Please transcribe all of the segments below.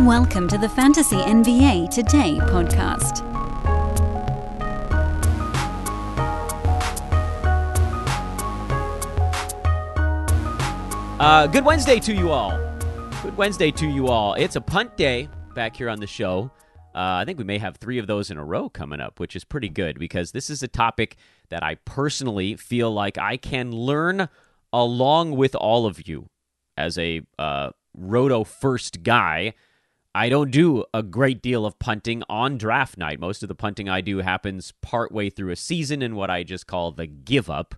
Welcome to the Fantasy NBA Today podcast. Uh, good Wednesday to you all. Good Wednesday to you all. It's a punt day back here on the show. Uh, I think we may have three of those in a row coming up, which is pretty good because this is a topic that I personally feel like I can learn along with all of you as a uh, roto first guy. I don't do a great deal of punting on draft night. Most of the punting I do happens partway through a season in what I just call the give up.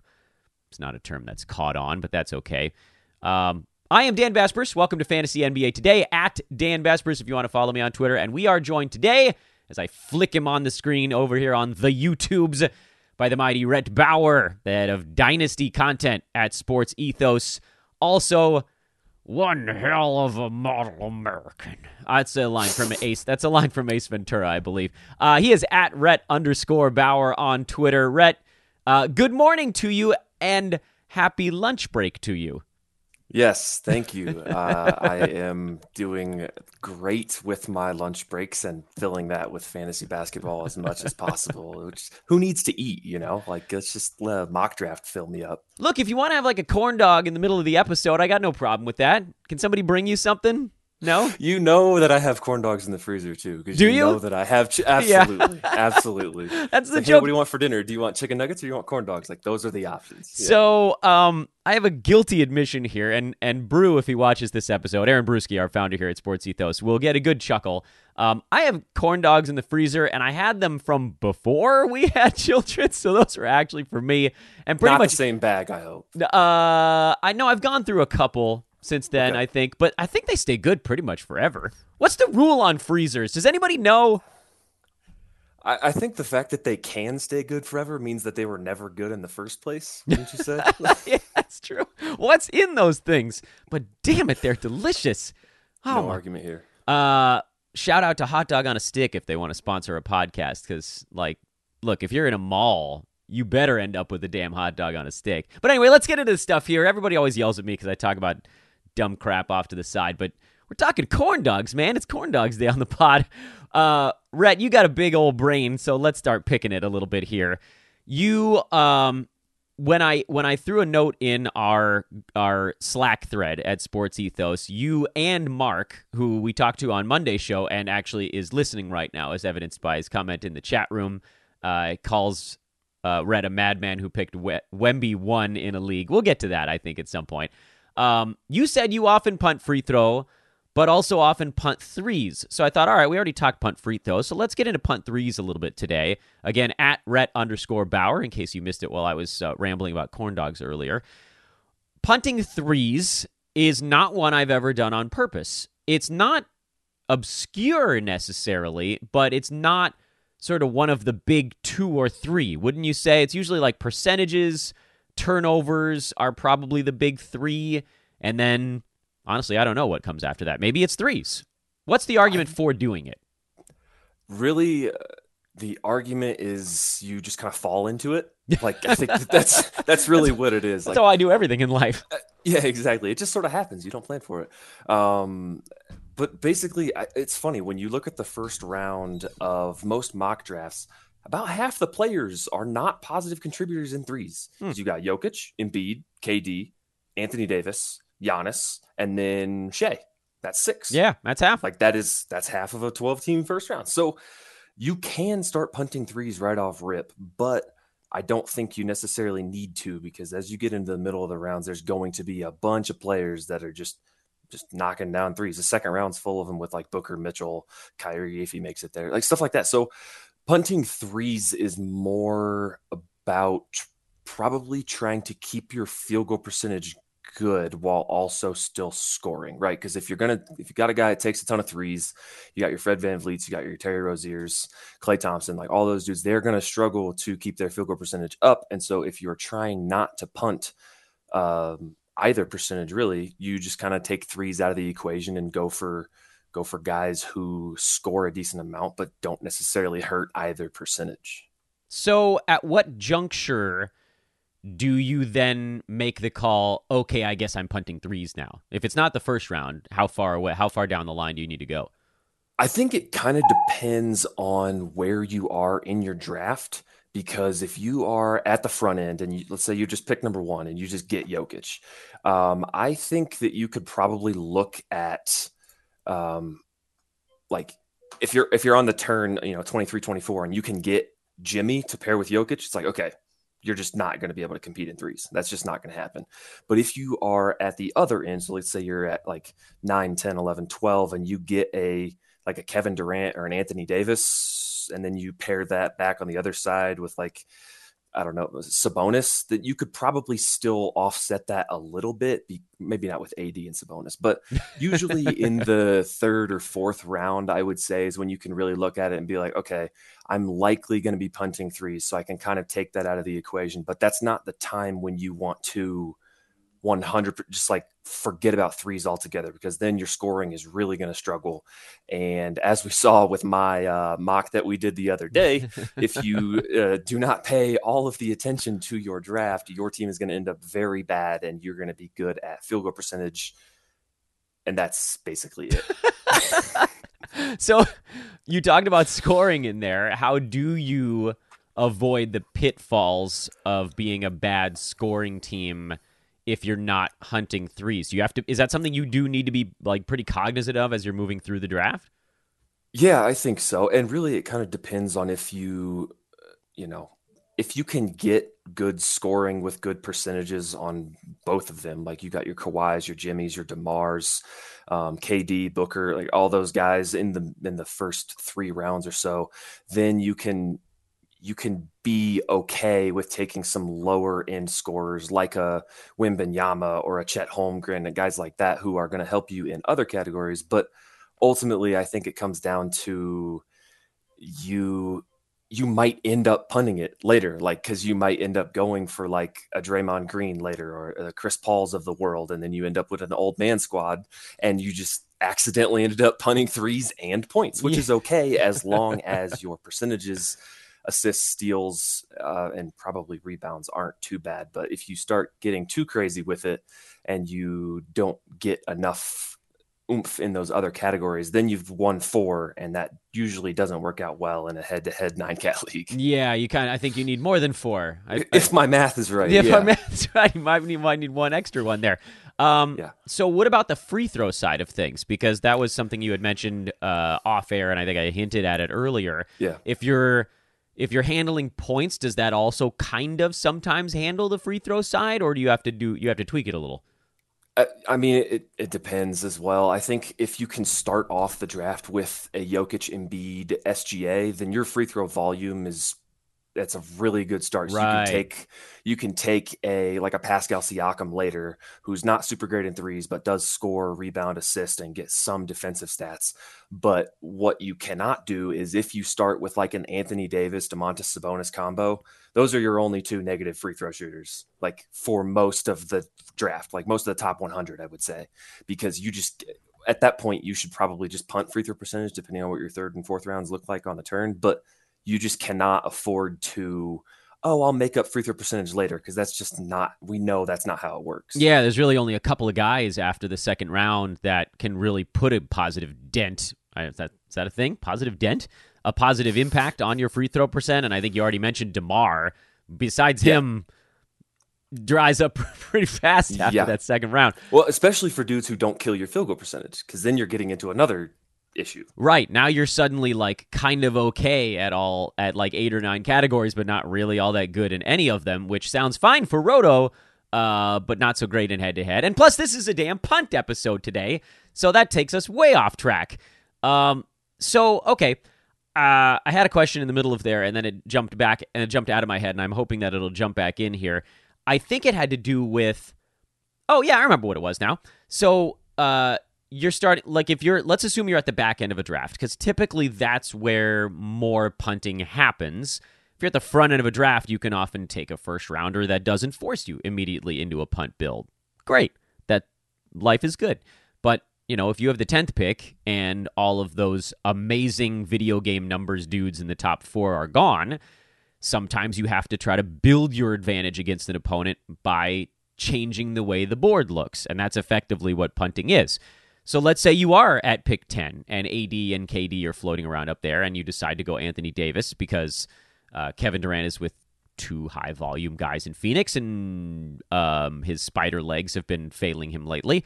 It's not a term that's caught on, but that's okay. Um, I am Dan Besbris. Welcome to Fantasy NBA Today at Dan Besbris if you want to follow me on Twitter. And we are joined today, as I flick him on the screen over here on the YouTubes, by the mighty Rhett Bauer, the head of Dynasty content at Sports Ethos. Also, one hell of a model American. That's a line from Ace. That's a line from Ace Ventura, I believe. Uh, he is at Rhett underscore Bauer on Twitter. Rhett, uh, good morning to you and happy lunch break to you. Yes, thank you. Uh, I am doing great with my lunch breaks and filling that with fantasy basketball as much as possible. Which, who needs to eat? You know, like let's just let a mock draft fill me up. Look, if you want to have like a corn dog in the middle of the episode, I got no problem with that. Can somebody bring you something? No, you know that I have corn dogs in the freezer too. Do you, you know that I have? Ch- absolutely, yeah. absolutely. That's the like, joke. Hey, what do you want for dinner? Do you want chicken nuggets or do you want corn dogs? Like those are the options. Yeah. So, um, I have a guilty admission here, and and Brew, if he watches this episode, Aaron Bruski, our founder here at Sports Ethos, will get a good chuckle. Um, I have corn dogs in the freezer, and I had them from before we had children, so those were actually for me. And pretty Not much the same bag, I hope. Uh, I know I've gone through a couple since then, okay. I think, but I think they stay good pretty much forever. What's the rule on freezers? Does anybody know? I, I think the fact that they can stay good forever means that they were never good in the first place. Didn't you say? yeah, that's true. What's in those things? But damn it, they're delicious. Oh, no argument here. Uh, shout out to Hot Dog on a Stick if they want to sponsor a podcast. Because, like, look, if you're in a mall you better end up with a damn hot dog on a stick. But anyway, let's get into the stuff here. Everybody always yells at me because I talk about dumb crap off to the side, but we're talking corn dogs, man. It's corn dogs day on the pod. Uh, Rhett, you got a big old brain, so let's start picking it a little bit here. You, um, when I when I threw a note in our our Slack thread at Sports Ethos, you and Mark, who we talked to on Monday's show and actually is listening right now, as evidenced by his comment in the chat room, uh, calls uh, a madman who picked we- Wemby one in a league. We'll get to that, I think, at some point. Um, you said you often punt free throw, but also often punt threes. So I thought, all right, we already talked punt free throw, so let's get into punt threes a little bit today. Again, at Rhett underscore Bauer, in case you missed it while I was uh, rambling about corn dogs earlier. Punting threes is not one I've ever done on purpose. It's not obscure necessarily, but it's not sort of one of the big two or three, wouldn't you say? It's usually like percentages turnovers are probably the big three. And then, honestly, I don't know what comes after that. Maybe it's threes. What's the argument for doing it? Really, uh, the argument is you just kind of fall into it. Like I think that's that's really what it is. That's like, how I do everything in life. Uh, yeah, exactly. It just sort of happens. You don't plan for it. Um, but basically, it's funny when you look at the first round of most mock drafts about half the players are not positive contributors in threes. Hmm. You got Jokic, Embiid, KD, Anthony Davis, Giannis, and then Shai. That's six. Yeah, that's half. Like that is that's half of a 12 team first round. So you can start punting threes right off rip, but I don't think you necessarily need to because as you get into the middle of the rounds, there's going to be a bunch of players that are just just knocking down threes. The second round's full of them with like Booker Mitchell, Kyrie if he makes it there, like stuff like that. So punting threes is more about probably trying to keep your field goal percentage good while also still scoring, right? Because if you're gonna if you got a guy that takes a ton of threes, you got your Fred Van VanVleets, you got your Terry Roziers, Klay Thompson, like all those dudes, they're gonna struggle to keep their field goal percentage up. And so if you're trying not to punt um, either percentage, really, you just kind of take threes out of the equation and go for go for guys who score a decent amount but don't necessarily hurt either percentage. So, at what juncture do you then make the call, okay, I guess I'm punting threes now? If it's not the first round, how far away how far down the line do you need to go? I think it kind of depends on where you are in your draft. Because if you are at the front end and you, let's say you just pick number one and you just get Jokic, um, I think that you could probably look at um, like if you're if you're on the turn, you know, 23, 24, and you can get Jimmy to pair with Jokic, it's like, okay, you're just not going to be able to compete in threes. That's just not going to happen. But if you are at the other end, so let's say you're at like 9, 10, 11, 12, and you get a like a Kevin Durant or an Anthony Davis, and then you pair that back on the other side with like I don't know, Sabonis, that you could probably still offset that a little bit. Maybe not with AD and Sabonis, but usually in the third or fourth round, I would say is when you can really look at it and be like, okay, I'm likely going to be punting threes. So I can kind of take that out of the equation. But that's not the time when you want to 100 just like forget about threes altogether because then your scoring is really going to struggle. And as we saw with my uh, mock that we did the other day if you uh, do not pay all of the attention to your draft your team is going to end up very bad and you're going to be good at field goal percentage. And that's basically it. So you talked about scoring in there. How do you avoid the pitfalls of being a bad scoring team if you're not hunting threes? You have to. Is that something you do need to be like pretty cognizant of as you're moving through the draft? Yeah, I think so. And really, it kind of depends on if you, you know, if you can get good scoring with good percentages on both of them. Like you got your Kawhis, your Jimmys, your Demars, um, KD, Booker, like all those guys in the in the first three rounds or so. Then you can you can be okay with taking some lower end scorers like a Wembanyama or a Chet Holmgren and guys like that who are going to help you in other categories. But ultimately, I think it comes down to you you might end up punting it later, like because you might end up going for like a Draymond Green later or a Chris Paul's of the world, and then you end up with an old man squad, and you just accidentally ended up punting threes and points, which yeah. is okay as long as your percentages assists, steals, uh, and probably rebounds aren't too bad. But if you start getting too crazy with it and you don't get enough oomph in those other categories, then you've won four, and that usually doesn't work out well in a head-to-head nine cat league. Yeah, you kind of. I think you need more than four. I, if I, my math is right. If yeah. my math is right, you might, you might need one extra one there. Um, yeah. So, what about the free throw side of things? Because that was something you had mentioned uh, off air, and I think I hinted at it earlier. Yeah. If you're if you're handling points, does that also kind of sometimes handle the free throw side, or do you have to do you have to tweak it a little? Uh, I mean, it, it depends as well. I think if you can start off the draft with a Jokic Embiid SGA, then your free throw volume is that's a really good start. So right. you can take you can take a like a Pascal Siakam later, who's not super great in threes, but does score, rebound, assist, and get some defensive stats. But what you cannot do is if you start with like an Anthony Davis, Domantas Sabonis combo, those are your only two negative free throw shooters, like for most of the draft, like most of the top 100, I would say, because you just at that point you should probably just punt free throw percentage depending on what your third and fourth rounds look like on the turn, but you just cannot afford to oh i'll make up free throw percentage later because that's just not we know that's not how it works. Yeah there's really only a couple of guys after the second round that can really put a positive dent is that is that a thing? Positive dent? A positive impact on your free throw percent and i think you already mentioned demar. Besides yeah. him dries up pretty fast after yeah. that second round. Well especially for dudes who don't kill your field goal percentage because then you're getting into another issue. Right. Now you're suddenly like kind of okay at all at like eight or nine categories, but not really all that good in any of them, which sounds fine for Roto, uh, but not so great in head to head. And plus, this is a damn punt episode today, so that takes us way off track. Um, so okay. Uh, I had a question in the middle of there, and then it jumped back and it jumped out of my head, and I'm hoping that it'll jump back in here. I think it had to do with. Oh yeah, I remember what it was now. So uh, you're starting like if you're let's assume you're at the back end of a draft because typically that's where more punting happens. If you're at the front end of a draft you can often take a first rounder that doesn't force you immediately into a punt build. Great. That life is good. But you know if you have the 10th pick and all of those amazing video game numbers dudes in the top four are gone sometimes you have to try to build your advantage against an opponent by changing the way the board looks. And that's effectively what punting is So let's say you are at pick 10 and AD and KD are floating around up there and you decide to go Anthony Davis because uh, Kevin Durant is with two high volume guys in Phoenix and um, his spider legs have been failing him lately.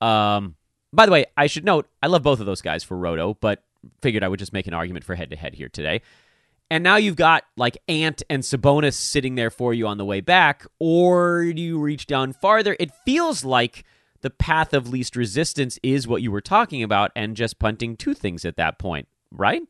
Um, by the way, I should note I love both of those guys for Roto, but figured I would just make an argument for head to head here today. And now you've got like Ant and Sabonis sitting there for you on the way back, or do you reach down farther? It feels like the path of least resistance is what you were talking about and just punting two things at that point, right?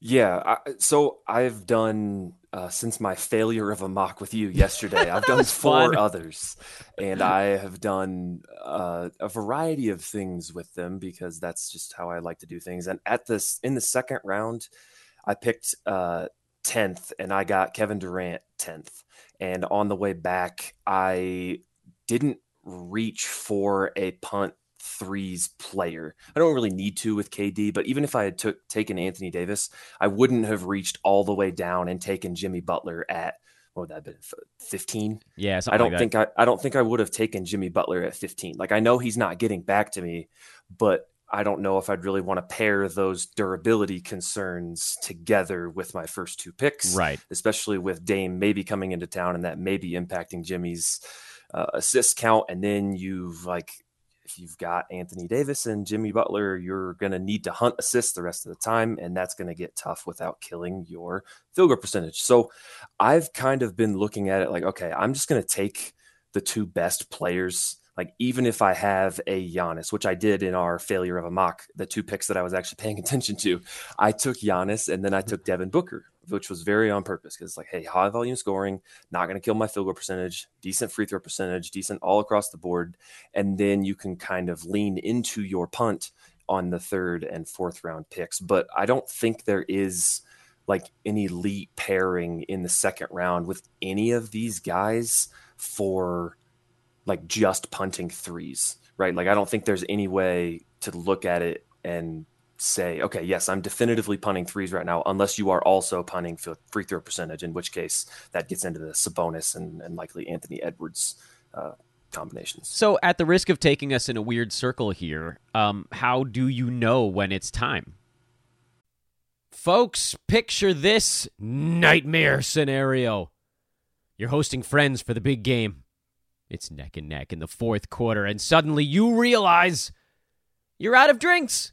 Yeah. I, so I've done uh, since my failure of a mock with you yesterday. I've done four fun. others, and I have done uh, a variety of things with them because that's just how I like to do things. And at this in the second round, I picked uh, tenth, and I got Kevin Durant tenth. And on the way back, I didn't reach for a punt threes player. I don't really need to with KD, but even if I had took taken Anthony Davis, I wouldn't have reached all the way down and taken Jimmy Butler at what would that been 15 yeah i don't like think i i don't think i would have taken jimmy butler at 15 like i know he's not getting back to me but i don't know if i'd really want to pair those durability concerns together with my first two picks right. especially with dame maybe coming into town and that may be impacting jimmy's uh, assist count and then you've like if you've got Anthony Davis and Jimmy Butler, you're going to need to hunt assists the rest of the time, and that's going to get tough without killing your field goal percentage. So I've kind of been looking at it like, okay, I'm just going to take the two best players. Like, even if I have a Giannis, which I did in our failure of a mock, the two picks that I was actually paying attention to, I took Giannis and then I took Devin Booker which was very on purpose because it's like, hey, high volume scoring, not going to kill my field goal percentage, decent free throw percentage, decent all across the board, and then you can kind of lean into your punt on the third and fourth round picks. But I don't think there is like an elite pairing in the second round with any of these guys for like just punting threes, right? Like I don't think there's any way to look at it and say, okay, yes, I'm definitively punting threes right now, unless you are also punting free throw percentage, in which case that gets into the Sabonis and, and likely Anthony Edwards uh, combinations. So, at the risk of taking us in a weird circle here, um, how do you know when it's time? Folks, picture this nightmare scenario. You're hosting friends for the big game. It's neck and neck in the fourth quarter, and suddenly you realize you're out of drinks.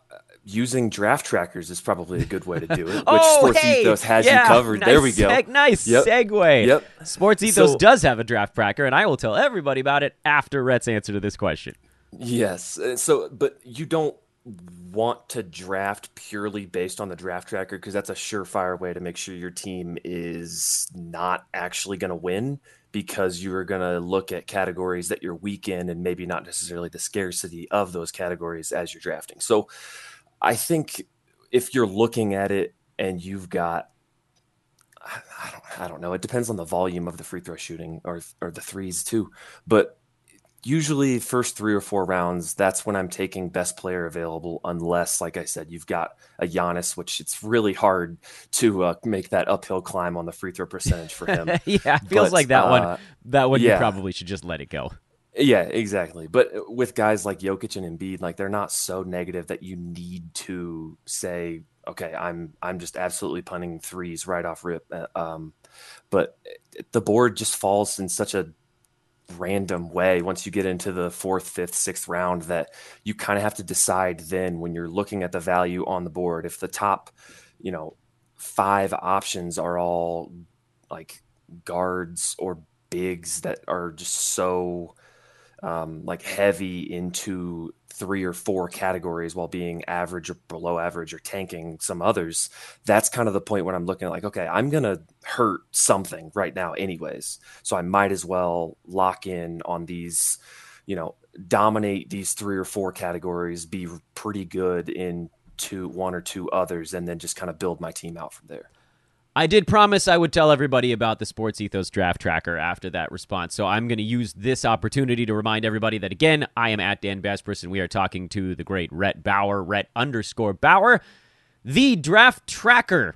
using draft trackers is probably a good way to do it. Which oh, Sports hey, Ethos has yeah, you covered. Nice there we go. Seg- nice yep. segue. Yep. Sports Ethos So- does have a draft tracker, and I will tell everybody about it after Rhett's answer to this question. Yes. Uh, So, but you don't want to draft purely based on the draft tracker because that's a surefire way to make sure your team is not actually going to win because you're going to look at categories that you're weak in and maybe not necessarily the scarcity of those categories as you're drafting. So, I think if you're looking at it and you've got I don't, I don't know. It depends on the volume of the free throw shooting or or the threes too. But usually first three or four rounds, that's when I'm taking best player available, unless, like I said, you've got a Giannis, which it's really hard to uh, make that uphill climb on the free throw percentage for him. yeah, it feels like that uh, one. That one, you yeah. probably should just let it go. Yeah, exactly. But with guys like Jokic and Embiid, like they're not so negative that you need to say, okay, I'm I'm just absolutely punting threes right off rip. Uh, Um, but the board just falls in such a random way once you get into the fourth, fifth, sixth round that you kind of have to decide then when you're looking at the value on the board. If the top, you know, five options are all like guards or bigs that are just so um, like heavy into three or four categories while being average or below average or tanking some others that's kind of the point when i'm looking at like okay i'm gonna hurt something right now anyways. So i might as well lock in on these you know dominate these three or four categories be pretty good in two one or two others and then just kind of build my team out from there I did promise I would tell everybody about the Sports Ethos draft tracker after that response. So I'm going to use this opportunity to remind everybody that, again, I am at Dan Besbris, and we are talking to the great Rhett Bauer, Rhett underscore Bauer, the draft tracker.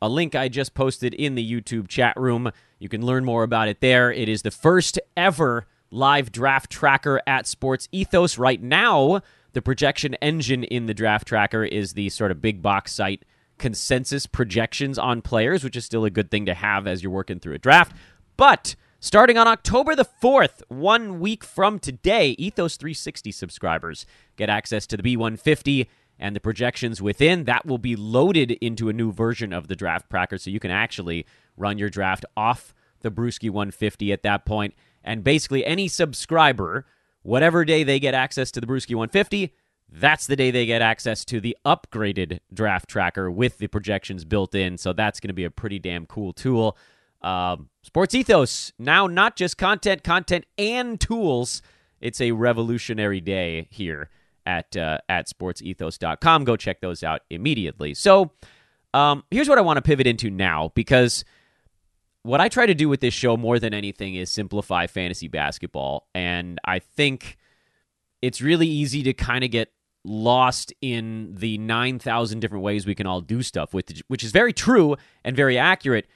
A link I just posted in the YouTube chat room. You can learn more about it there. It is the first ever live draft tracker at Sports Ethos. Right now, the projection engine in the draft tracker is the sort of big box site consensus projections on players, which is still a good thing to have as you're working through a draft. But starting on October the 4th, one week from today, Ethos 360 subscribers get access to the B150 and the projections within. That will be loaded into a new version of the draft tracker, so you can actually run your draft off the Bruski 150 at that point. And basically, any subscriber, whatever day they get access to the Bruski 150, that's the day they get access to the upgraded draft tracker with the projections built in. So that's going to be a pretty damn cool tool. Um, Sports Ethos, now not just content, content and tools. It's a revolutionary day here at uh, at sportsethos.com. Go check those out immediately. So um, here's what I want to pivot into now because what I try to do with this show more than anything is simplify fantasy basketball. And I think it's really easy to kind of get lost in the 9,000 different ways we can all do stuff, with, which is very true and very accurate.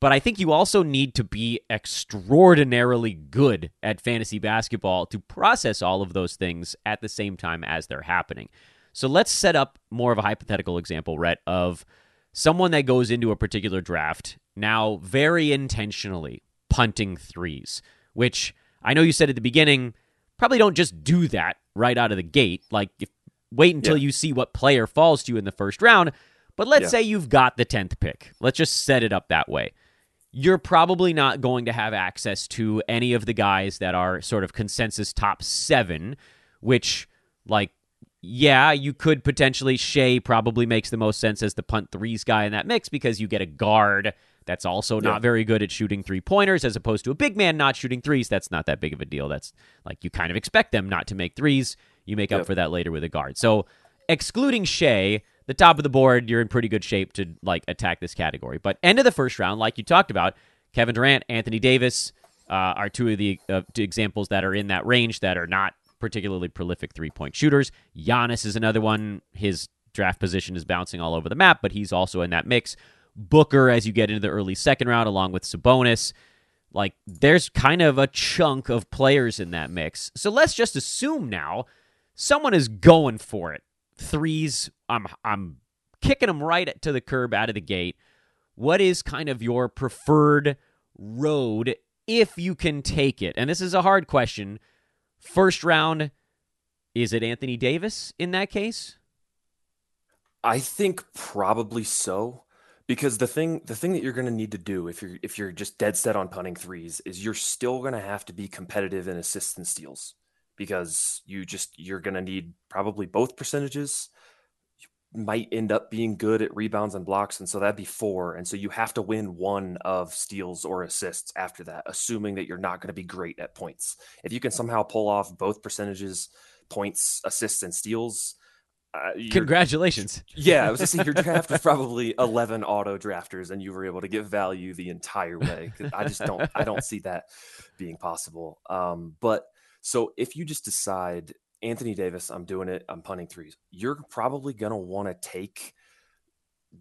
But I think you also need to be extraordinarily good at fantasy basketball to process all of those things at the same time as they're happening. So let's set up more of a hypothetical example, Rhett, of someone that goes into a particular draft now very intentionally punting threes, which I know you said at the beginning, probably don't just do that right out of the gate. Like if wait until yeah. you see what player falls to you in the first round. But let's yeah. say you've got the 10th pick. Let's just set it up that way. You're probably not going to have access to any of the guys that are sort of consensus top seven, which, like, yeah, you could potentially. Shai probably makes the most sense as the punt threes guy in that mix because you get a guard that's also not yeah. very good at shooting three pointers as opposed to a big man not shooting threes. That's not that big of a deal. That's like you kind of expect them not to make threes. You make yep. up for that later with a guard. So excluding Shai, the top of the board, you're in pretty good shape to like attack this category. But end of the first round, like you talked about, Kevin Durant, Anthony Davis uh, are two of the uh, two examples that are in that range that are not particularly prolific three point shooters. Giannis is another one. His draft position is bouncing all over the map, but he's also in that mix. Booker, as you get into the early second round, along with Sabonis. Like, there's kind of a chunk of players in that mix. So let's just assume now someone is going for it. Threes, I'm I'm kicking them right to the curb out of the gate. What is kind of your preferred road if you can take it? And this is a hard question. First round, is it Anthony Davis in that case? I think probably so because the thing the thing that you're going to need to do if you're if you're just dead set on punting threes is you're still going to have to be competitive in assists and steals because you just you're going to need probably both percentages you might end up being good at rebounds and blocks and so that'd be four and so you have to win one of steals or assists after that assuming that you're not going to be great at points if you can somehow pull off both percentages points assists and steals uh, Congratulations. Yeah, I was just saying your draft was probably 11 auto drafters and you were able to get value the entire way. I just don't I don't see that being possible. Um, but so if you just decide Anthony Davis, I'm doing it, I'm punting threes, you're probably going to want to take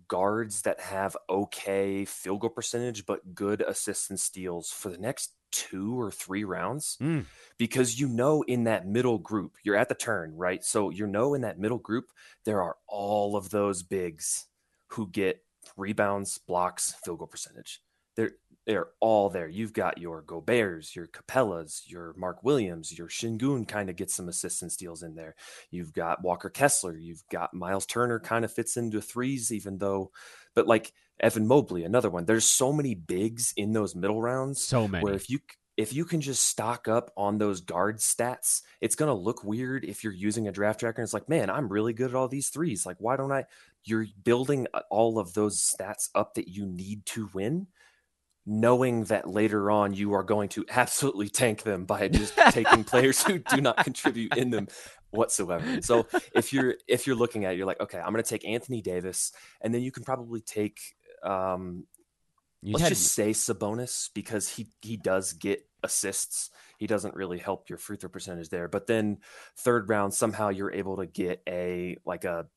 guards that have okay field goal percentage but good assists and steals for the next two or three rounds mm. because you know in that middle group you're at the turn right so you know in that middle group there are all of those bigs who get rebounds blocks field goal percentage there they're all there. You've got your Goberts, your Capelas, your Mark Williams, your Sengun kind of gets some assist and steals in there. You've got Walker Kessler. You've got Miles Turner kind of fits into threes, even though, but like Evan Mobley, another one. There's so many bigs in those middle rounds. So many. Where if you if you can just stock up on those guard stats, it's going to look weird if you're using a draft tracker and it's like, man, I'm really good at all these threes. Like, why don't I? You're building all of those stats up that you need to win, knowing that later on you are going to absolutely tank them by just taking players who do not contribute in them whatsoever. So if you're if you're looking at it, you're like, okay, I'm going to take Anthony Davis, and then you can probably take um, You let's had- just say Sabonis because he he does get assists. He doesn't really help your free throw percentage there. But then third round, somehow you're able to get a like a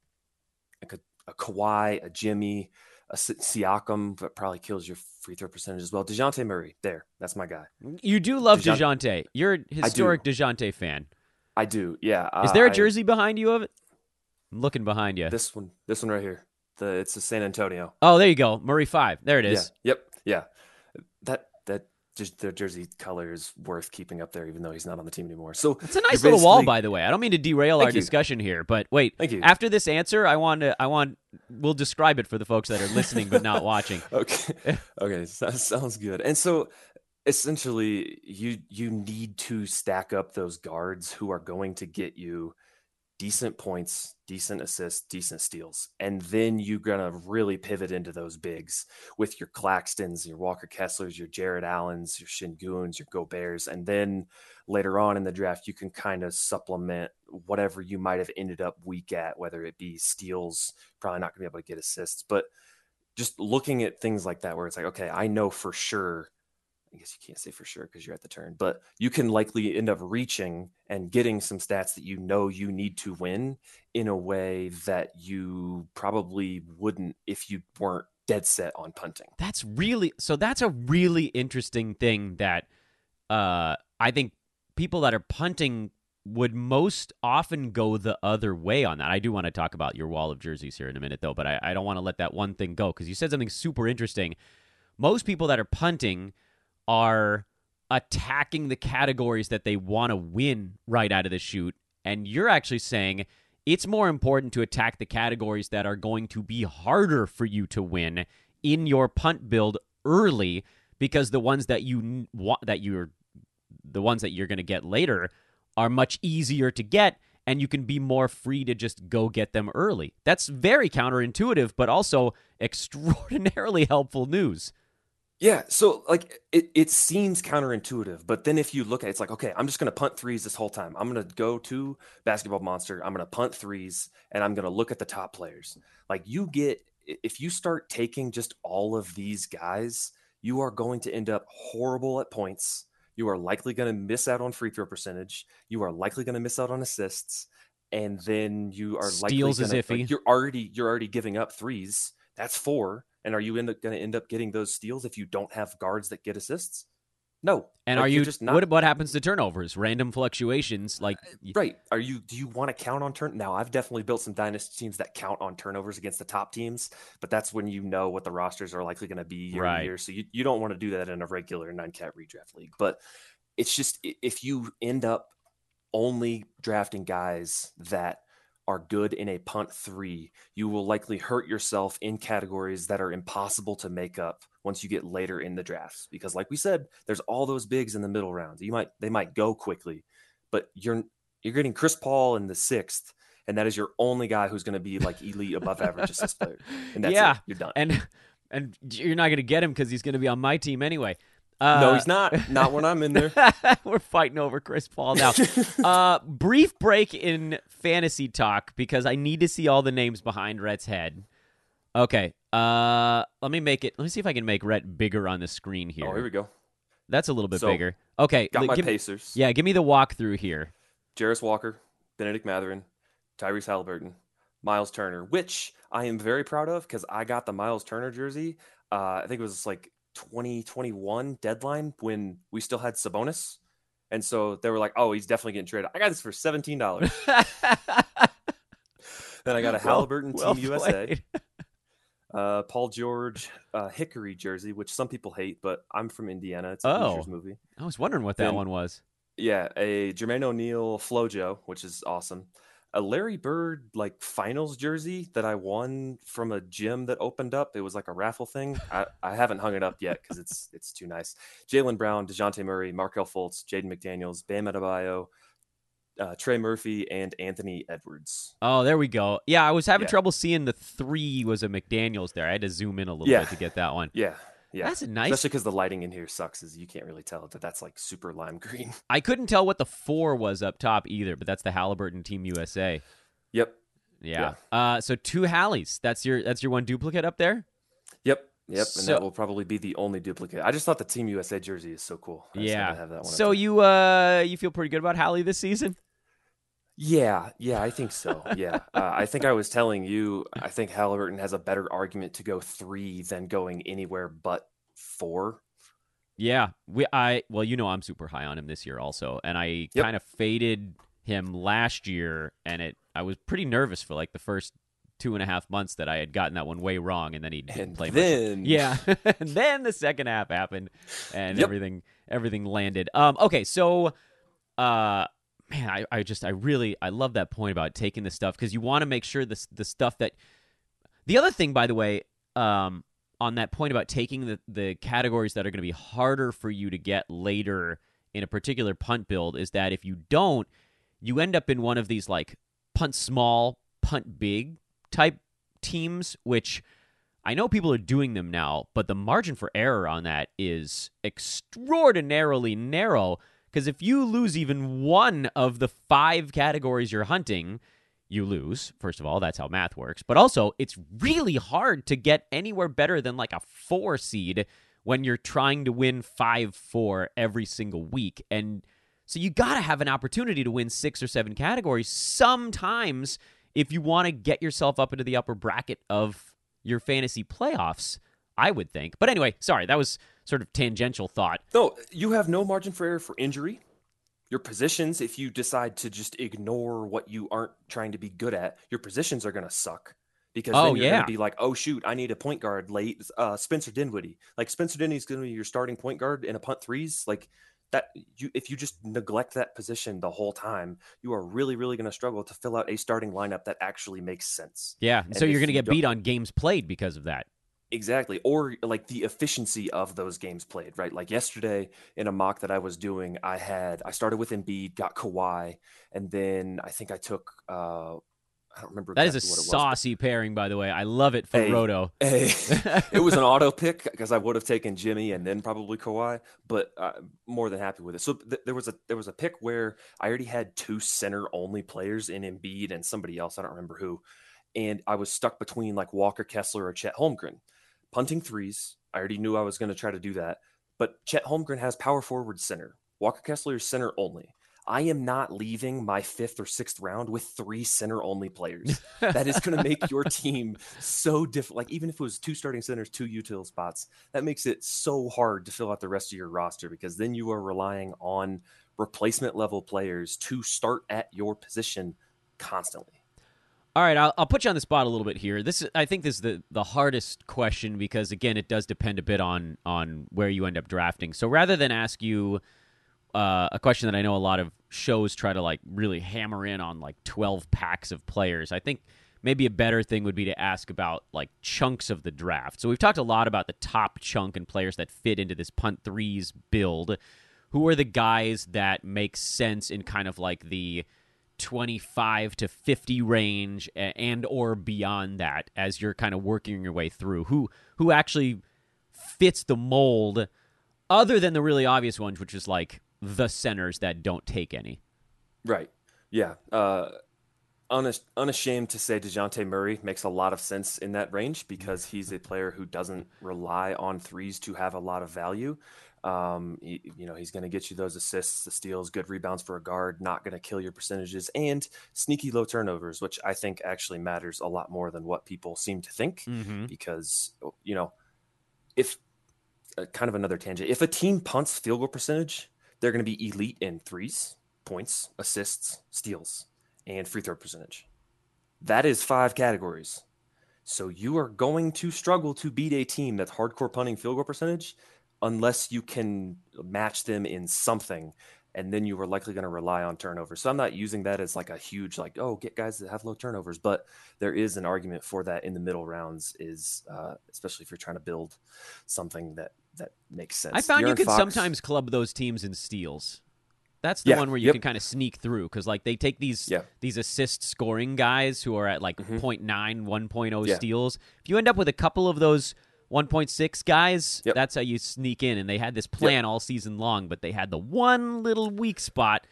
like a, a Kawhi, a Jimmy, a Si- Siakam, that probably kills your free throw percentage as well. Dejounte Murray, there, that's my guy. you do love Dejoun- Dejounte. You're a historic Dejounte fan. I do, yeah. Is uh, there a jersey behind you of it? I'm looking behind you. This one, this one right here. The it's a San Antonio. oh, there you go. Murray 5. There it is. Yeah. Yep. Yeah. That just the jersey color is worth keeping up there, even though he's not on the team anymore. So It's a nice little wall, by the way. I don't mean to derail our you. discussion here, but wait. Thank you. After this answer, I want to. I want. We'll describe it for the folks that are listening but not watching. okay okay so- sounds good and so essentially you you need to stack up those guards who are going to get you decent points decent assists decent steals. And then you're going to really pivot into those bigs with your claxtons your walker kesslers your jarrett allens your senguns your goberts. And then later on in the draft you can kind of supplement whatever you might have ended up weak at whether it be steals probably not going to be able to get assists. But just looking at things like that where it's like okay i know for sure i guess you can't say for sure because you're at the turn but you can likely end up reaching and getting some stats that you know you need to win in a way that you probably wouldn't if you weren't dead set on punting That's really so. That's a really interesting thing that uh, I think people that are punting would most often go the other way on that. I do want to talk about your wall of jerseys here in a minute, though, but I, I don't want to let that one thing go because you said something super interesting. Most people that are punting are attacking the categories that they want to win right out of the chute. And you're actually saying it's more important to attack the categories that are going to be harder for you to win in your punt build early because the ones that you want that you're the ones that you're going to get later are much easier to get and you can be more free to just go get them early. That's very counterintuitive but also extraordinarily helpful news. Yeah, so like it, it seems counterintuitive, but then if you look at it, it's like, okay, I'm just gonna punt threes this whole time. I'm gonna go to basketball monster, I'm gonna punt threes, and I'm gonna look at the top players. Like you get if you start taking just all of these guys, you are going to end up horrible at points. You are likely going to miss out on free throw percentage. You are likely going to miss out on assists, and then you are Steals likely is gonna, iffy. like, you're already you're already giving up threes. That's four. And are you going to end up getting those steals if you don't have guards that get assists? No. And Like, are you're just not what what happens to turnovers? Random fluctuations like uh, right? Are you? Do you want to count on turn? Now, I've definitely built some dynasty teams that count on turnovers against the top teams, but that's when you know what the rosters are likely going to be year Right. year. So you, you don't want to do that in a regular nine cat redraft league. But it's just if you end up only drafting guys that are good in a punt three, you will likely hurt yourself in categories that are impossible to make up once you get later in the drafts. Because, like we said, there's all those bigs in the middle rounds. You might they might go quickly, but you're you're getting Chris Paul in the sixth, and that is your only guy who's going to be like elite above average assist player. And that's Yeah. it. You're done. and and you're not going to get him cuz he's going to be on my team anyway. Uh, no, he's not. Not when I'm in there. We're fighting over Chris Paul now. uh, brief break in fantasy talk because I need to see all the names behind Rhett's head. Okay. Uh, let me make it. Let me see if I can make Rhett bigger on the screen here. Oh, here we go. That's a little bit So, bigger. Okay. Got li- my Pacers. Yeah, give me the walkthrough here. Jarace Walker, Bennedict Mathurin, Tyrese Halliburton, Miles Turner, which I am very proud of because I got the Miles Turner jersey. Uh, I think it was like 2021 deadline when we still had Sabonis. And so they were like, oh, he's definitely getting traded. I got this for $17. then I got a Well- Halliburton well Team USA. Uh, Paul George uh, Hickory jersey, which some people hate, but I'm from Indiana. It's a Oh. Hoosiers movie. I was wondering what that Then- one was. Yeah, a Jermaine O'Neal Flojo, which is awesome. A Larry Bird like finals jersey that I won from a gym that opened up. It was like a raffle thing. I, I haven't hung it up yet because it's it's too nice. Jaylen Brown, Dejounte Murray, Markelle Fultz, Jaden McDaniels, Bam Adebayo, uh, Trey Murphy, and Anthony Edwards. Oh, there we go. Yeah, I was having Yeah. trouble seeing the three was a McDaniel's there. I had to zoom in a little Yeah. bit to get that one. Yeah, yeah. That's nice. Especially because the lighting in here sucks, is you can't really tell that that's like super lime green. I couldn't tell what the four was up top either, but that's the Halliburton Team USA. yep, Yeah. Uh, so two Hallies. That's your that's your one duplicate up there. yep, yep. And So- that will probably be the only duplicate. I just thought the Team USA jersey is so cool. I just yeah. to have that one So you uh you feel pretty good about Hallie this season? Yeah, yeah, I think so. Yeah, uh, I think I was telling you, I think Halliburton has a better argument to go three than going anywhere but four. Yeah, we I well, you know I'm super high on him this year also, and I Yep. kind of faded him last year, and it I was pretty nervous for like the first two and a half months that I had gotten that one way wrong, and then he didn't And play much. then, Yeah, and then the second half happened, and Yep. everything everything landed. Um, okay, so, uh, man, I, I just I really I love that point about taking the stuff because you want to make sure this the stuff that. The other thing, by the way, um, on that point about taking the the categories that are going to be harder for you to get later in a particular punt build is that if you don't, you end up in one of these like punt small, punt big type teams, which I know people are doing them now, but the margin for error on that is extraordinarily narrow. Because if you lose even one of the five categories you're hunting, you lose. First of all, that's how math works. But also, it's really hard to get anywhere better than like a four seed when you're trying to win 5 4 every single week. And so you got to have an opportunity to win six or seven categories sometimes if you want to get yourself up into the upper bracket of your fantasy playoffs, I would think. But anyway, sorry, that was sort of tangential thought. no, you have no margin for error for injury. Your positions, if you decide to just ignore what you aren't trying to be good at, your positions are going to suck. Because Oh, then you're yeah. going to be like, oh shoot, I need a point guard late. Uh, Spencer Dinwiddie, like Spencer Dinwiddie's going to be your starting point guard in a punt threes. Like that, you if you just neglect that position the whole time, you are really, really going to struggle to fill out a starting lineup that actually makes sense. Yeah. And so you're going to you get beat on games played because of that. Exactly. Or like the efficiency of those games played, right? Like yesterday in a mock that I was doing, I had I started with Embiid, got Kawhi, and then I think I took uh I don't remember That is a exactly what it was. saucy pairing, by the way. I love it for Hey. Roto. Hey, it was an auto pick because I would have taken Jimmy and then probably Kawhi, but uh, more than happy with it. So th- there was a there was a pick where I already had two center only players in Embiid and somebody else I don't remember who, and I was stuck between like Walker Kessler or Chet Holmgren, punting threes. I already knew I was going to try to do that, but Chet Holmgren has power forward center. Walker Kessler is center only. I am not leaving my fifth or sixth round with three center only players. that is going to make your team so different. Like even if it was two starting centers, two util spots, that makes it so hard to fill out the rest of your roster because then you are relying on replacement level players to start at your position constantly. All right, I'll, I'll put you on the spot a little bit here. This, I think, this is the the hardest question because again, it does depend a bit on on where you end up drafting. So rather than ask you uh, a question that I know a lot of shows try to like really hammer in on like twelve packs of players, I think maybe a better thing would be to ask about like chunks of the draft. So we've talked a lot about the top chunk and players that fit into this punt threes build. Who are the guys that make sense in kind of like the 25 to 50 range and or beyond that as you're kind of working your way through who who actually fits the mold other than the really obvious ones which is like the centers that don't take any Right. Yeah. Uh, unas- unashamed to say DeJounte Murray makes a lot of sense in that range because he's a player who doesn't rely on threes to have a lot of value. Um, he- you know, he's going to get you those assists, the steals, good rebounds for a guard, not going to kill your percentages, and sneaky low turnovers, which I think actually matters a lot more than what people seem to think mm-hmm. because you know if uh, kind of another tangent if a team punts field goal percentage they're going to be elite in threes points assists steals and free throw percentage that is five categories So you are going to struggle to beat a team that's hardcore punting field goal percentage unless you can match them in something. And then you are likely going to rely on turnovers. So I'm not using that as like a huge like oh get guys that have low turnovers, but there is an argument for that in the middle rounds. Is uh, especially if you're trying to build something that that makes sense. I found De'Aaron you could Fox- sometimes club those teams in steals. That's the Yeah, one where you yep. can kind of sneak through because like they take these Yeah. these assist scoring guys who are at like Mhm. 0.9, 1.0 Yeah. steals. If you end up with a couple of those 1.6 guys, Yep. that's how you sneak in. And they had this plan all season long, but they had the one little weak spot.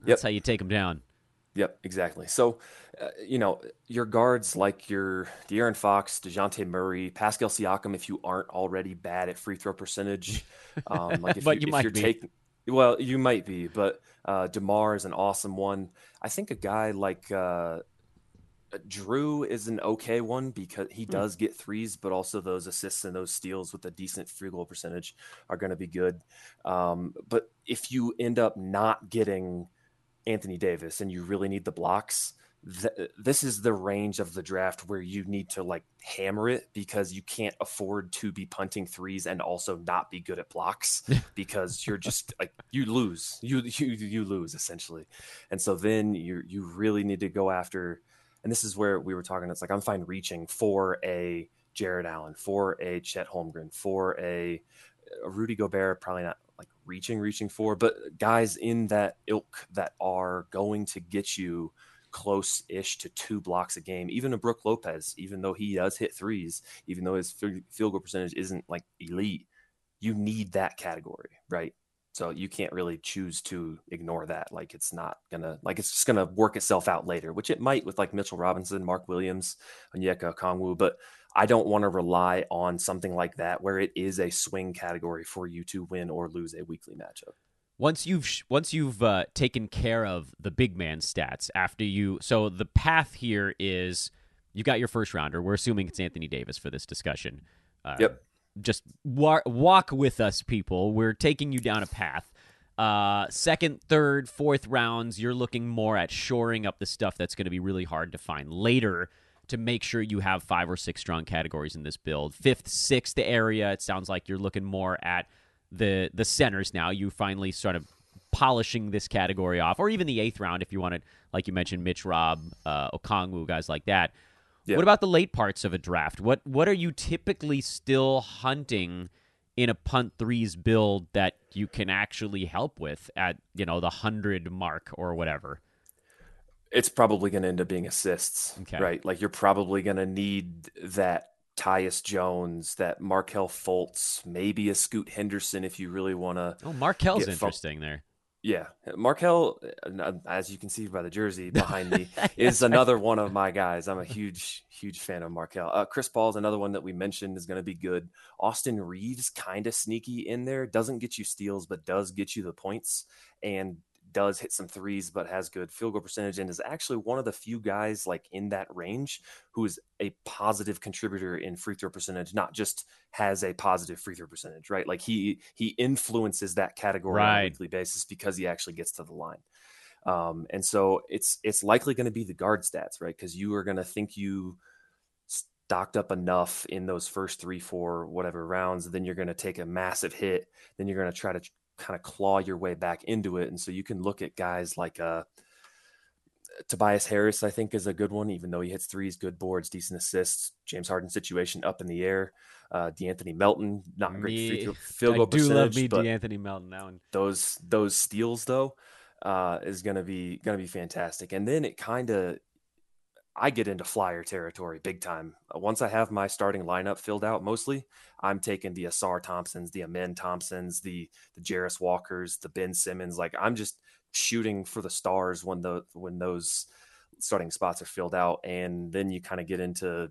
That's Yep. how you take them down. Yep, exactly. So, uh, you know, your guards like your De'Aaron Fox, Dejounte Murray, Pascal Siakam, if you aren't already bad at free throw percentage, um, like if, But you, you if might you're be. taking, well, you might be, but uh, DeMar is an awesome one. I think a guy like uh, Jrue is an okay one because Hmm. he does get threes, but also those assists and those steals with a decent free goal percentage are going to be good. Um, but if you end up not getting Anthony Davis and you really need the blocks, th- this is the range of the draft where you need to like hammer it because you can't afford to be punting threes and also not be good at blocks because you're just like you lose you you you lose essentially and so then you you really need to go after and this is where we were talking it's like i'm fine reaching for a jarrett allen for a chet holmgren for a, rudy gobert probably not like reaching reaching for but guys in that ilk that are going to get you close-ish to two blocks a game even a brook lopez even though he does hit threes even though his fi- field goal percentage isn't like elite you need that category right so you can't really choose to ignore that. Like it's not gonna like it's just gonna work itself out later, which it might with like Mitchell Robinson, Mark Williams, Onyeka Okongwu. But I don't want to rely on something like that where it is a swing category for you to win or lose a weekly matchup. once you've once you've uh, taken care of the big man stats after you so the path here is you got your first rounder we're assuming it's anthony davis for this discussion uh, Yep. Just wa- walk with us people we're taking you down a path uh, second third fourth rounds you're looking more at shoring up the stuff that's going to be really hard to find later to make sure you have five or six strong categories in this build fifth sixth area it sounds like you're looking more at the the centers now. You finally sort of polishing this category off, or even the eighth round if you wanted, like you mentioned, Mitch Rob, uh, Okongwu, guys like that. Yeah. What about the late parts of a draft? What what are you typically still hunting in a punt threes build that you can actually help with at you know the hundred mark or whatever? It's probably gonna end up being assists. Okay. Right. Like you're probably gonna need that Tyus Jones, that Markelle Fultz, maybe a Scoot Henderson if you really wanna Oh, Markelle's interesting there. Yeah, Markelle, uh, as you can see by the jersey behind me, is another one of my guys. I'm a huge, huge fan of Markelle. Uh, Chris Paul is another one that we mentioned is going to be good. Austin Reaves, kind of sneaky in there, doesn't get you steals, but does get you the points and does hit some threes, but has good field goal percentage and is actually one of the few guys like in that range who is a positive contributor in free throw percentage, not just has a positive free throw percentage, right? Like he he influences that category on a weekly basis because he actually gets to the line. Um, and so it's it's likely going to be the guard stats, right? Because you are going to think you stocked up enough in those first three, four, whatever rounds, then you're going to take a massive hit. Then you're going to try to kind of claw your way back into it. And so you can look at guys like uh, Tobias Harris, I think, is a good one, even though he hits threes, good boards, decent assists. James Harden situation up in the air. Uh, D'Anthony Melton, not great Me- free throw, field I do percentage, love me but D'Anthony Melton. That one. those those steals though uh, is gonna be gonna be fantastic. And then it kind of I get into flyer territory big time. Uh, Once I have my starting lineup filled out, mostly I'm taking the Ausar Thompsons, the Amen Thompsons, the the Jarace Walkers, the Ben Simmons. Like I'm just shooting for the stars when the when those starting spots are filled out, and then you kind of get into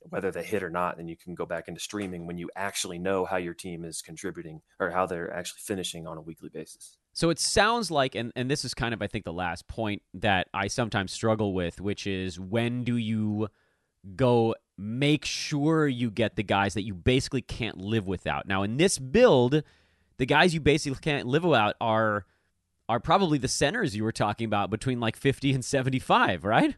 whether they hit or not, and you can go back into streaming when you actually know how your team is contributing or how they're actually finishing on a weekly basis. So it sounds like, and, and this is kind of, I think, the last point that I sometimes struggle with, which is when do you go make sure you get the guys that you basically can't live without? Now, in this build, the guys you basically can't live without are are probably the centers you were talking about between like 50 and 75, right?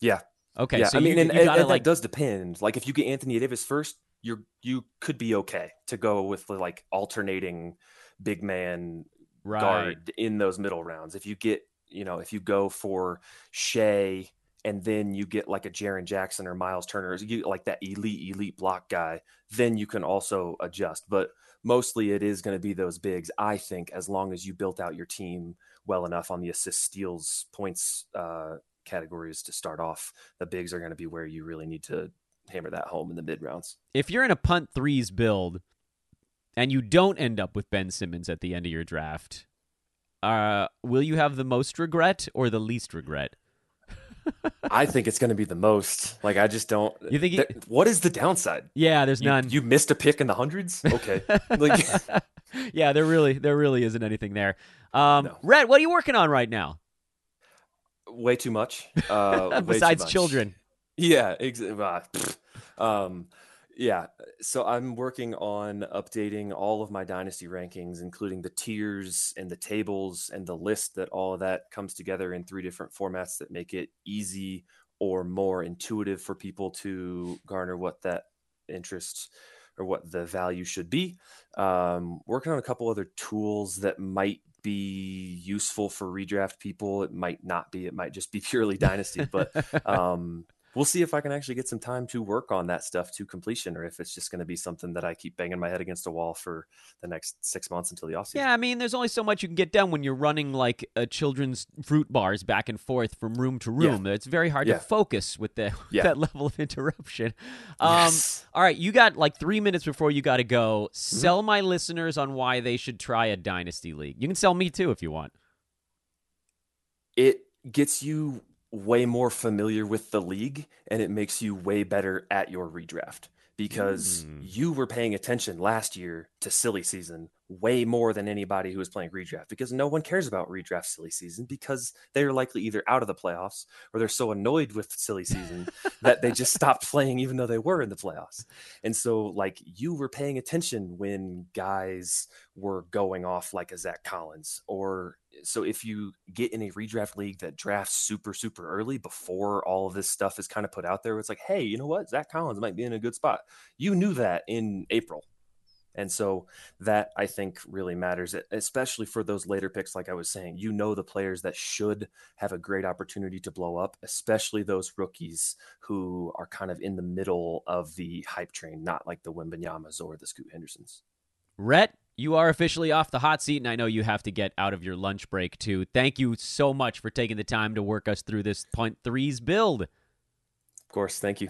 Yeah, Okay, yeah, so I mean, you, and, you and- like that does depend. Like if you get Anthony Davis first, you're you could be okay to go with the, like alternating big man right. guard in those middle rounds. If you get, you know, if you go for Shai and then you get like a Jaren Jackson or Miles Turner, you like that elite, elite block guy, then you can also adjust. But mostly it is going to be those bigs, I think, as long as you built out your team well enough on the assist steals points uh, categories to start off, the bigs are going to be where you really need to hammer that home in the mid rounds. If you're in a punt threes build and you don't end up with Ben Simmons at the end of your draft, uh, will you have the most regret or the least regret? I think it's going to be the most. Like, I just don't. You think? He, Th- what is the downside? yeah, there's You, none. you missed a pick in the hundreds. Okay, like yeah, there really, there really isn't anything there. Um, No. Rhett, what are you working on right now way too much. Uh, way too besides much. children? Yeah, exactly. um, yeah. So I'm working on updating all of my dynasty rankings, including the tiers and the tables and the list that all of that comes together in three different formats that make it easy or more intuitive for people to garner what that interest or what the value should be. Um, working on a couple other tools that might be useful for redraft people. It might not be. It might just be purely dynasty, but um, we'll see if I can actually get some time to work on that stuff to completion, or if it's just going to be something that I keep banging my head against a wall for the next six months until the offseason. Yeah, I mean, there's only so much you can get done when you're running like a children's fruit bars back and forth from room to Yeah. room. It's very hard Yeah. to focus with the, Yeah. that level of interruption. Um, Yes. All right, you got like three minutes before you got to go. Mm-hmm. Sell my listeners on why they should try a dynasty league. You can sell me too if you want. it gets you way more familiar with the league and it makes you way better at your redraft because Mm. you were paying attention last year to silly season way more than anybody who was playing redraft because no one cares about redraft silly season because they're likely either out of the playoffs or they're so annoyed with silly season that they just stopped playing even though they were in the playoffs. And so like you were paying attention when guys were going off like a Zach Collins or so if you get in a redraft league that drafts super super early before all of this stuff is kind of put out there it's like hey you know what? Zach collins might be in a good spot. You knew that in april. And so that i think really matters especially for those later picks like i was saying. You know the players that should have a great opportunity to blow up especially those rookies who are kind of in the middle of the hype train not like the Wembanyamas or the scoot hendersons. Rhett, you are officially off the hot seat, and I know you have to get out of your lunch break too. Thank you so much for taking the time to work us through this punt point threes build. of course thank you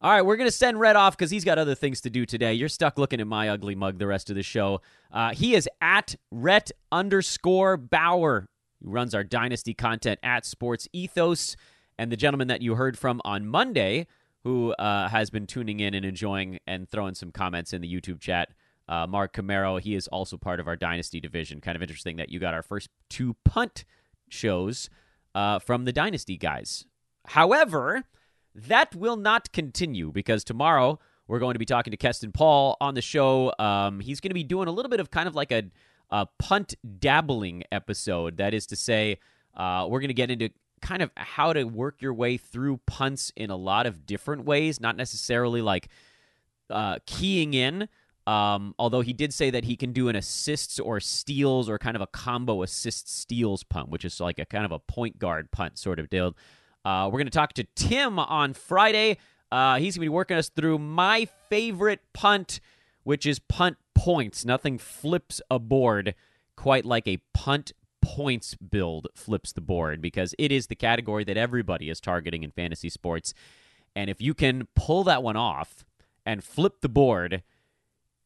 All right, we're going to send Rhett off because he's got other things to do today. You're stuck looking at my ugly mug the rest of the show. Uh, he is at Rhett underscore Bauer, who runs our Dynasty content at Sports Ethos. And the gentleman that you heard from on Monday, who uh, has been tuning in and enjoying and throwing some comments in the YouTube chat, uh, Mark Camaro. He is also part of our Dynasty division. Kind of interesting that you got our first two punt shows uh, from the Dynasty guys. However, that will not continue because tomorrow we're going to be talking to Keston Paul on the show. Um, he's going to be doing a little bit of kind of like a, a punt dabbling episode. That is to say, uh, we're going to get into kind of how to work your way through punts in a lot of different ways, not necessarily like uh, keying in. Um, although he did say that he can do an assists or steals or kind of a combo assist steals punt, which is like a kind of a point guard punt sort of deal. Uh, we're going to talk to Tim on Friday. Uh, he's going to be working us through my favorite punt, which is punt points. Nothing flips a board quite like a punt points build flips the board because it is the category that everybody is targeting in fantasy sports. And if you can pull that one off and flip the board,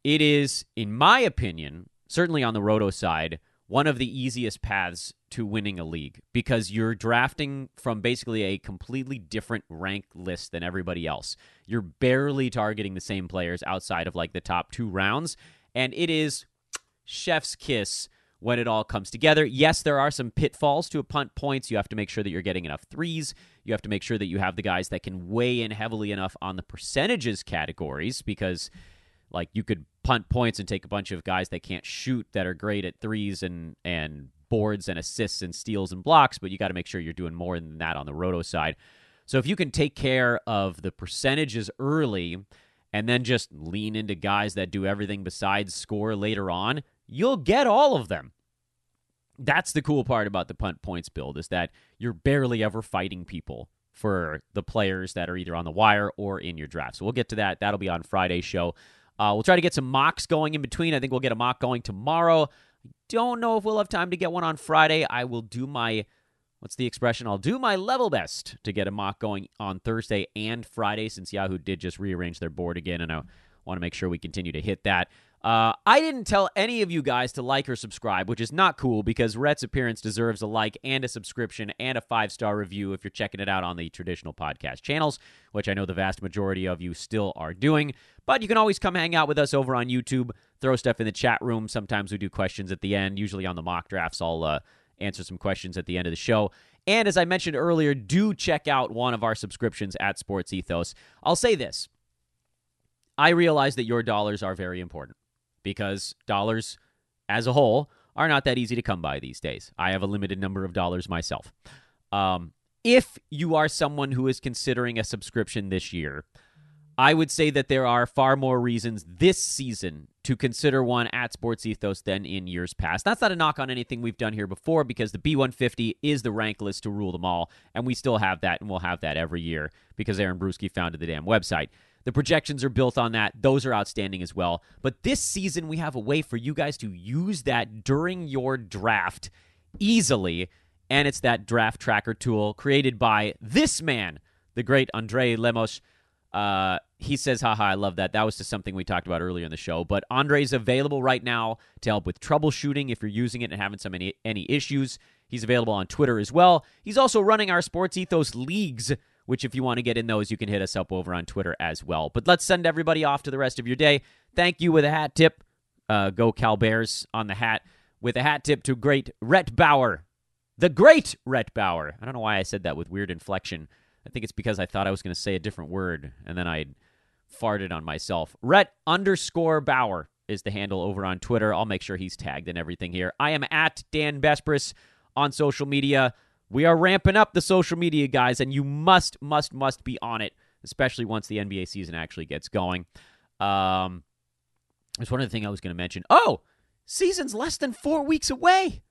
it is, in my opinion, certainly on the roto side, one of the easiest paths to winning a league because you're drafting from basically a completely different rank list than everybody else. You're barely targeting the same players outside of like the top two rounds, and it is chef's kiss when it all comes together. Yes, there are some pitfalls to a punt points. You have to make sure that you're getting enough threes. You have to make sure that you have the guys that can weigh in heavily enough on the percentages categories because like you could punt points and take a bunch of guys that can't shoot that are great at threes and and boards and assists and steals and blocks, but you got to make sure you're doing more than that on the roto side. So if you can take care of the percentages early and then just lean into guys that do everything besides score later on, you'll get all of them. That's the cool part about the punt points build is that you're barely ever fighting people for the players that are either on the wire or in your draft. So we'll get to that. That'll be on Friday's show. Uh, we'll try to get some mocks going in between. I think we'll get a mock going tomorrow. I don't know if we'll have time to get one on Friday. I will do my what's the expression? I'll do my level best to get a mock going on Thursday and Friday since Yahoo did just rearrange their board again, and I want to make sure we continue to hit that. Uh, I didn't tell any of you guys to like or subscribe, which is not cool because Rhett's appearance deserves a like and a subscription and a five star review if you're checking it out on the traditional podcast channels, which I know the vast majority of you still are doing. But you can always come hang out with us over on YouTube, throw stuff in the chat room. Sometimes we do questions at the end, usually on the mock drafts. I'll uh, answer some questions at the end of the show. And as I mentioned earlier, do check out one of our subscriptions at Sports Ethos. I'll say this I realize that your dollars are very important because dollars as a whole are not that easy to come by these days. I have a limited number of dollars myself. Um, if you are someone who is considering a subscription this year, I would say that there are far more reasons this season to consider one at Sports Ethos than in years past. That's not a knock on anything we've done here before because the B150 is the rank list to rule them all, and we still have that, and we'll have that every year because Aaron Bruski founded the damn website. The projections are built on that. Those are outstanding as well. But this season, we have a way for you guys to use that during your draft easily. And it's that draft tracker tool created by this man, the great Andre Lemos. Uh, he says, haha, I love that. That was just something we talked about earlier in the show. But Andre's available right now to help with troubleshooting if you're using it and having some any, any issues. He's available on Twitter as well. He's also running our Sports Ethos Leagues, which if you want to get in those, you can hit us up over on Twitter as well. But let's send everybody off to the rest of your day. Thank you with a hat tip. Uh, go Cal Bears on the hat. With a hat tip to great Rhett Bauer. The great Rhett Bauer. I don't know why I said that with weird inflection. I think it's because I thought I was going to say a different word, and then I farted on myself. Rhett underscore Bauer is the handle over on Twitter. I'll make sure he's tagged and everything here. I am at Dan Besbris on social media. We are ramping up the social media, guys, and you must, must, must be on it, especially once the NBA season actually gets going. Um, there's one other thing I was going to mention. Oh, season's less than four weeks away.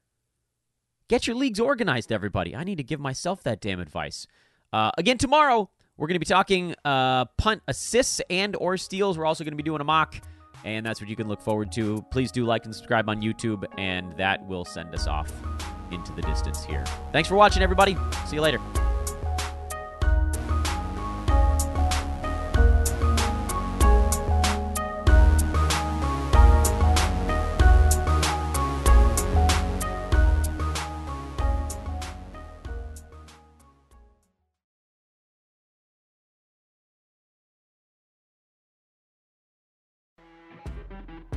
Get your leagues organized, everybody. I need to give myself that damn advice. Uh, again, tomorrow, we're going to be talking uh, punt assists and or steals. We're also going to be doing a mock, and that's what you can look forward to. Please do like and subscribe on YouTube, and that will send us off into the distance here. Thanks for watching, everybody. See you later.